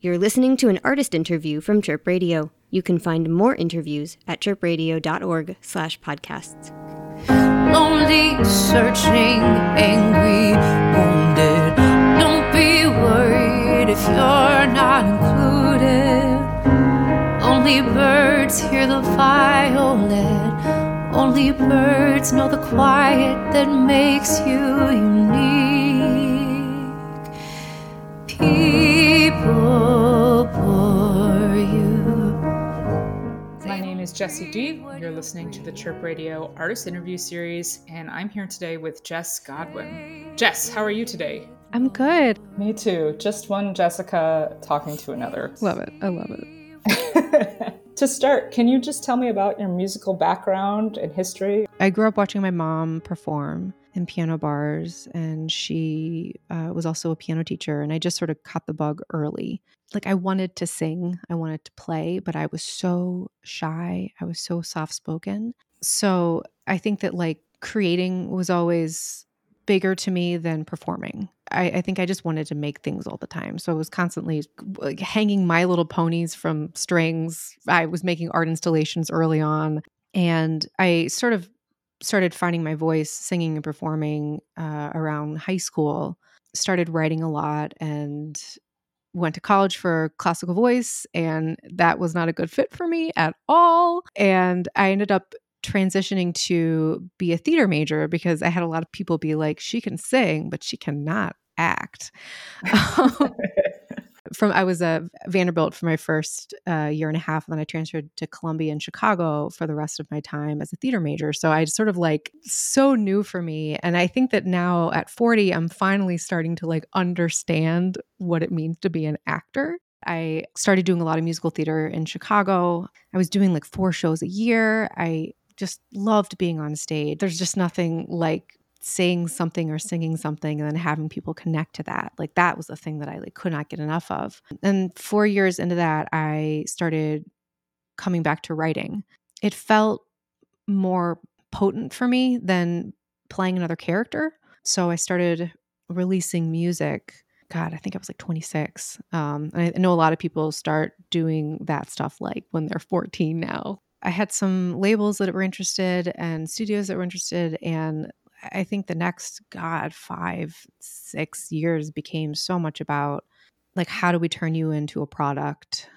You're listening to an artist interview from Chirp Radio. You can find more interviews at chirpradio.org slash podcasts. Lonely, searching, angry, wounded. Don't be worried if you're not included. Only birds hear the violet. Only birds know the quiet that makes you My name is Jessi D. You're listening to the Chirp Radio Artist Interview Series, and I'm here today with Jess Godwin. Jess, how are you today? I'm good. Me too. Just one Jessica talking to another. Love it. I love it. to start, can you just tell me about your musical background and history? I grew up watching my mom perform in piano bars, and she uh, was also a piano teacher. And I just sort of caught the bug early. Like, I wanted to sing, I wanted to play, but I was so shy. I was so soft spoken. So I think that like creating was always bigger to me than performing. I, I, think I just wanted to make things all the time. So I was constantly like, hanging my little ponies from strings. I was making art installations early on. And I sort of started finding my voice singing and performing uh, around high school, started writing a lot and went to college for classical voice. And that was not a good fit for me at all. And I ended up transitioning to be a theater major because I had a lot of people be like, she can sing, but she cannot act. from I was a Vanderbilt for my first uh, year and a half, and then I transferred to Columbia in Chicago for the rest of my time as a theater major. So I sort of like so new for me, and I think that now at forty, I'm finally starting to like understand what it means to be an actor. I started doing a lot of musical theater in Chicago. I was doing like four shows a year. I just loved being on stage. There's just nothing like saying something or singing something and then having people connect to that. Like that was the thing that I like could not get enough of. And 4 years into that, I started coming back to writing. It felt more potent for me than playing another character. So I started releasing music. God, I think I was like 26. Um, I know a lot of people start doing that stuff like when they're 14 now. I had some labels that were interested and studios that were interested. And I think the next, God, five, six years became so much about like, how do we turn you into a product?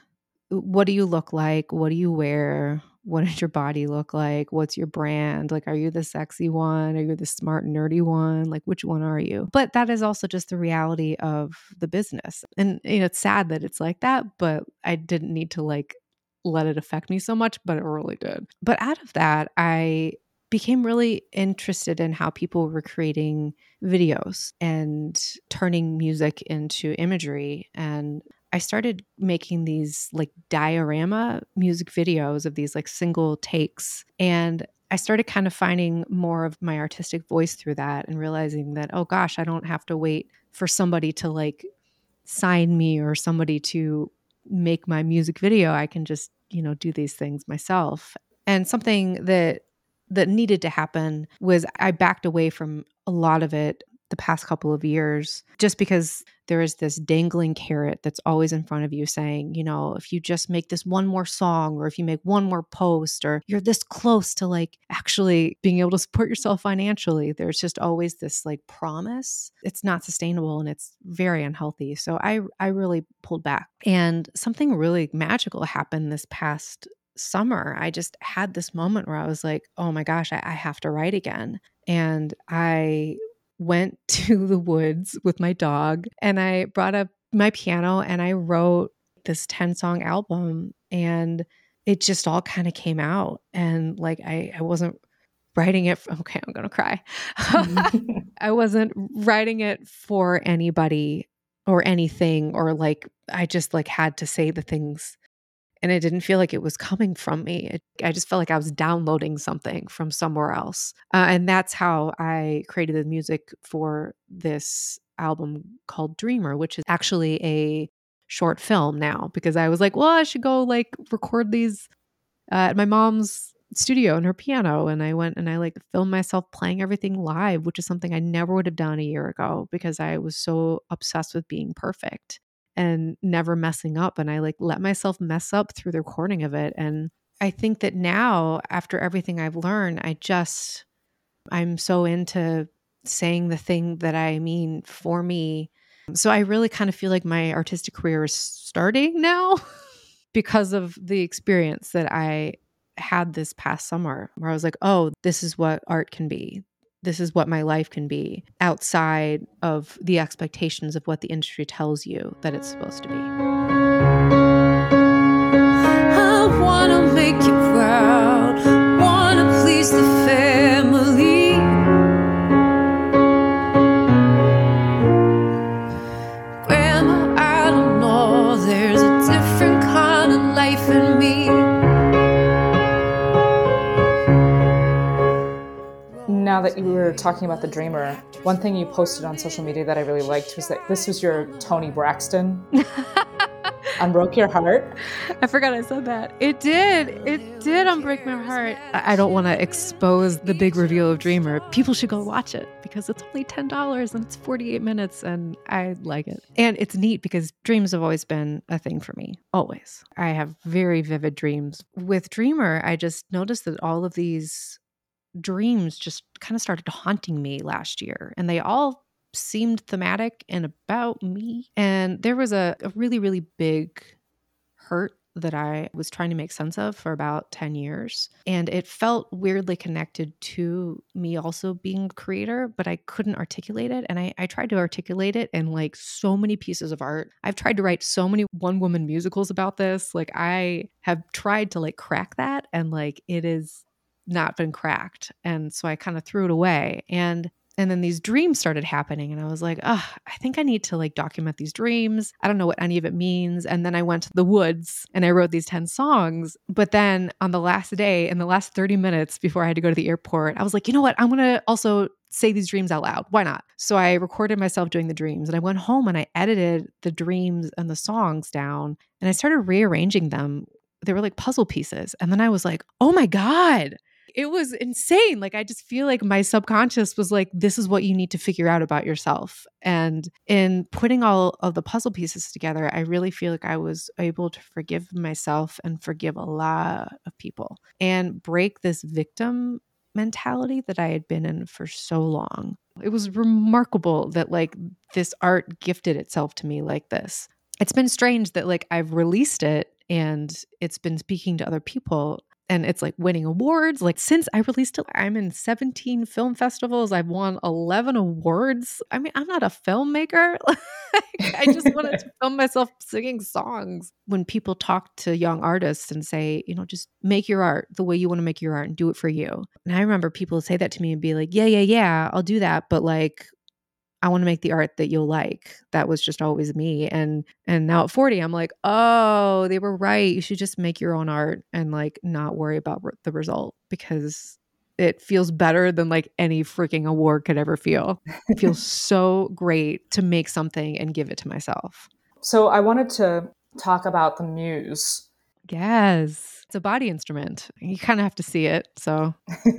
Uh, what do you look like? What do you wear? What does your body look like? What's your brand? Like, are you the sexy one? Are you the smart, nerdy one? Like, which one are you? But that is also just the reality of the business. And, you know, it's sad that it's like that, but I didn't need to like let it affect me so much, but it really did. But out of that, I became really interested in how people were creating videos and turning music into imagery. And I started making these like diorama music videos of these like single takes. And I started kind of finding more of my artistic voice through that and realizing that, oh gosh, I don't have to wait for somebody to like sign me or somebody to make my music video. I can just, you know, do these things myself. And something that that needed to happen was I backed away from a lot of it the past couple of years just because there is this dangling carrot that's always in front of you saying, you know, if you just make this one more song or if you make one more post or you're this close to like actually being able to support yourself financially, there's just always this like promise. It's not sustainable and it's very unhealthy. So I I really pulled back. And something really magical happened this past summer, I just had this moment where I was like, oh my gosh, I, I have to write again. And I went to the woods with my dog and I brought up my piano and I wrote this 10 song album and it just all kind of came out and like I, I wasn't writing it for, okay i'm gonna cry mm-hmm. i wasn't writing it for anybody or anything or like i just like had to say the things and it didn't feel like it was coming from me. It, I just felt like I was downloading something from somewhere else. Uh, and that's how I created the music for this album called Dreamer, which is actually a short film now because I was like, well, I should go like record these uh, at my mom's studio and her piano. And I went and I like filmed myself playing everything live, which is something I never would have done a year ago because I was so obsessed with being perfect. And never messing up. And I like let myself mess up through the recording of it. And I think that now, after everything I've learned, I just, I'm so into saying the thing that I mean for me. So I really kind of feel like my artistic career is starting now because of the experience that I had this past summer where I was like, oh, this is what art can be. This is what my life can be outside of the expectations of what the industry tells you that it's supposed to be. Now that you were talking about the dreamer, one thing you posted on social media that I really liked was that this was your Toni Braxton. Unbroke your heart. I forgot I said that. It did. It did unbreak my heart. I I don't want to expose the big reveal of Dreamer. People should go watch it because it's only $10 and it's 48 minutes and I like it. And it's neat because dreams have always been a thing for me. Always. I have very vivid dreams. With Dreamer, I just noticed that all of these dreams just kind of started haunting me last year and they all seemed thematic and about me. And there was a, a really, really big hurt that I was trying to make sense of for about 10 years. And it felt weirdly connected to me also being a creator, but I couldn't articulate it. And I, I tried to articulate it in like so many pieces of art. I've tried to write so many one woman musicals about this. Like I have tried to like crack that and like it is not been cracked. And so I kind of threw it away. And and then these dreams started happening and I was like, "Oh, I think I need to like document these dreams. I don't know what any of it means." And then I went to the woods and I wrote these 10 songs. But then on the last day, in the last 30 minutes before I had to go to the airport, I was like, "You know what? I'm going to also say these dreams out loud. Why not?" So I recorded myself doing the dreams and I went home and I edited the dreams and the songs down and I started rearranging them. They were like puzzle pieces. And then I was like, "Oh my god, it was insane. Like, I just feel like my subconscious was like, this is what you need to figure out about yourself. And in putting all of the puzzle pieces together, I really feel like I was able to forgive myself and forgive a lot of people and break this victim mentality that I had been in for so long. It was remarkable that, like, this art gifted itself to me like this. It's been strange that, like, I've released it and it's been speaking to other people and it's like winning awards. Like since I released it, I'm in 17 film festivals. I've won 11 awards. I mean, I'm not a filmmaker. like, I just wanted to film myself singing songs. When people talk to young artists and say, you know, just make your art the way you want to make your art and do it for you. And I remember people say that to me and be like, yeah, yeah, yeah, I'll do that. But like, I want to make the art that you'll like. That was just always me. And and now at 40, I'm like, "Oh, they were right. You should just make your own art and like not worry about re- the result because it feels better than like any freaking award could ever feel. It feels so great to make something and give it to myself." So I wanted to talk about the Muze. Yes. It's a body instrument. You kind of have to see it. So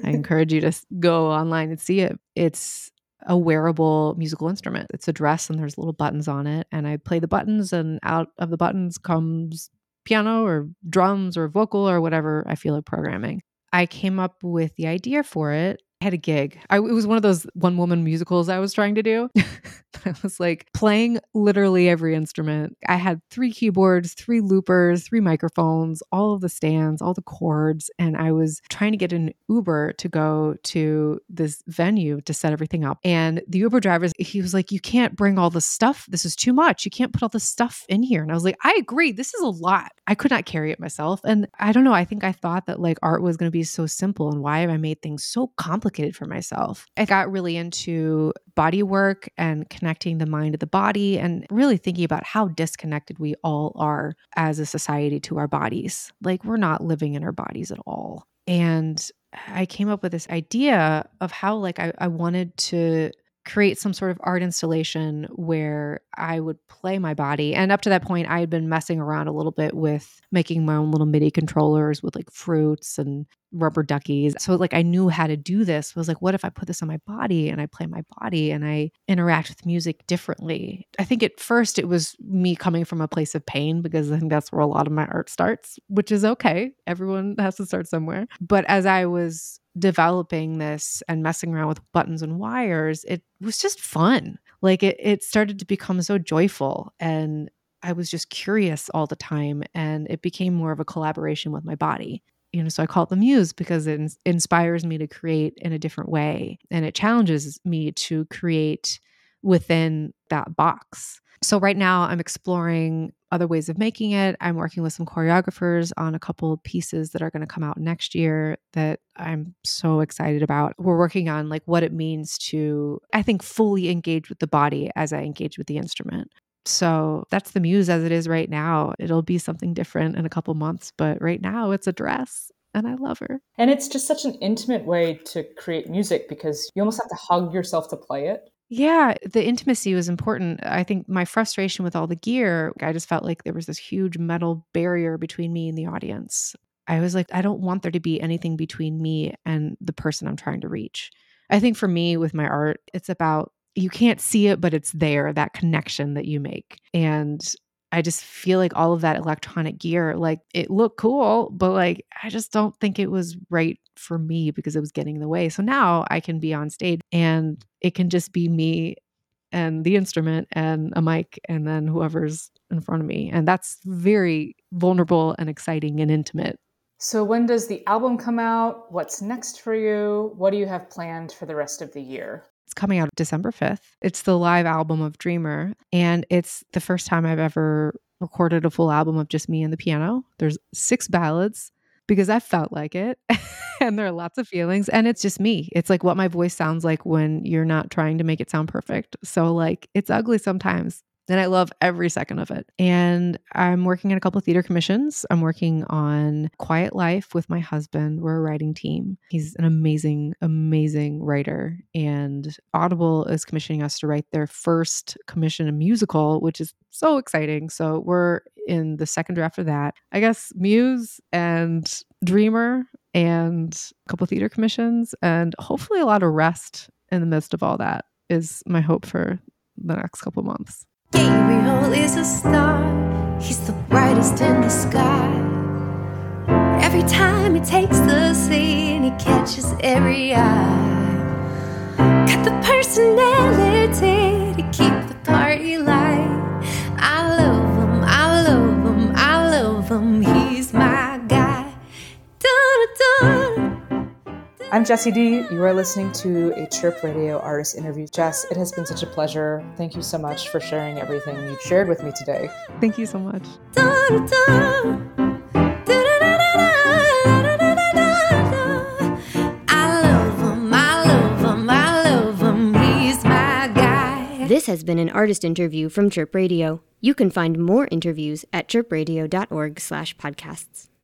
I encourage you to go online and see it. It's a wearable musical instrument. It's a dress and there's little buttons on it. And I play the buttons, and out of the buttons comes piano or drums or vocal or whatever I feel like programming. I came up with the idea for it. I had a gig. I, it was one of those one woman musicals I was trying to do. I was like playing literally every instrument. I had three keyboards, three loopers, three microphones, all of the stands, all the cords. And I was trying to get an Uber to go to this venue to set everything up. And the Uber driver, he was like, You can't bring all the stuff. This is too much. You can't put all the stuff in here. And I was like, I agree. This is a lot. I could not carry it myself. And I don't know. I think I thought that like art was going to be so simple. And why have I made things so complicated for myself? I got really into body work and connecting the mind to the body and really thinking about how disconnected we all are as a society to our bodies. Like we're not living in our bodies at all. And I came up with this idea of how like I, I wanted to create some sort of art installation where I would play my body. And up to that point, I had been messing around a little bit with making my own little MIDI controllers with like fruits and rubber duckies. So like I knew how to do this. I was like, what if I put this on my body and I play my body and I interact with music differently? I think at first it was me coming from a place of pain because I think that's where a lot of my art starts, which is okay. Everyone has to start somewhere. But as I was developing this and messing around with buttons and wires, it was just fun. Like it, it started to become so joyful and I was just curious all the time and it became more of a collaboration with my body. You know, so I call it the Muze because it ins- inspires me to create in a different way and it challenges me to create within that box. So right now I'm exploring other ways of making it. I'm working with some choreographers on a couple pieces that are going to come out next year that I'm so excited about. We're working on like what it means to I think fully engage with the body as I engage with the instrument. So that's the Muze as it is right now. It'll be something different in a couple months, but right now it's a dress and I love her. And it's just such an intimate way to create music because you almost have to hug yourself to play it. Yeah, the intimacy was important. I think my frustration with all the gear, I just felt like there was this huge metal barrier between me and the audience. I was like, I don't want there to be anything between me and the person I'm trying to reach. I think for me with my art, it's about you can't see it, but it's there, that connection that you make. And I just feel like all of that electronic gear, like it looked cool, but like I just don't think it was right for me because it was getting in the way. So now I can be on stage and it can just be me and the instrument and a mic and then whoever's in front of me. And that's very vulnerable and exciting and intimate. So, when does the album come out? What's next for you? What do you have planned for the rest of the year? It's coming out December 5th. It's the live album of Dreamer, and it's the first time I've ever recorded a full album of just me and the piano. There's six ballads because I felt like it. and there are lots of feelings, and it's just me. It's like what my voice sounds like when you're not trying to make it sound perfect. So, like, it's ugly sometimes, and I love every second of it. And I'm working on a couple theater commissions. I'm working on Quiet Life with my husband. We're a writing team. He's an amazing, amazing writer. And Audible is commissioning us to write their first commission a musical, which is so exciting. So we're in the second draft of that. I guess Muze and Dreamer and a couple theater commissions and hopefully a lot of rest in the midst of all that is my hope for the next couple months. Gabriel is a star, he's the brightest in the sky. Every time he takes the scene, he catches every eye. Got the personality I'm Jessi D. You are listening to a Chirp Radio Artist Interview. Jess, it has been such a pleasure. Thank you so much for sharing everything you shared with me today. Thank you so much. This has been an artist interview from Chirp Radio. You can find more interviews at chirpradio.org/podcasts.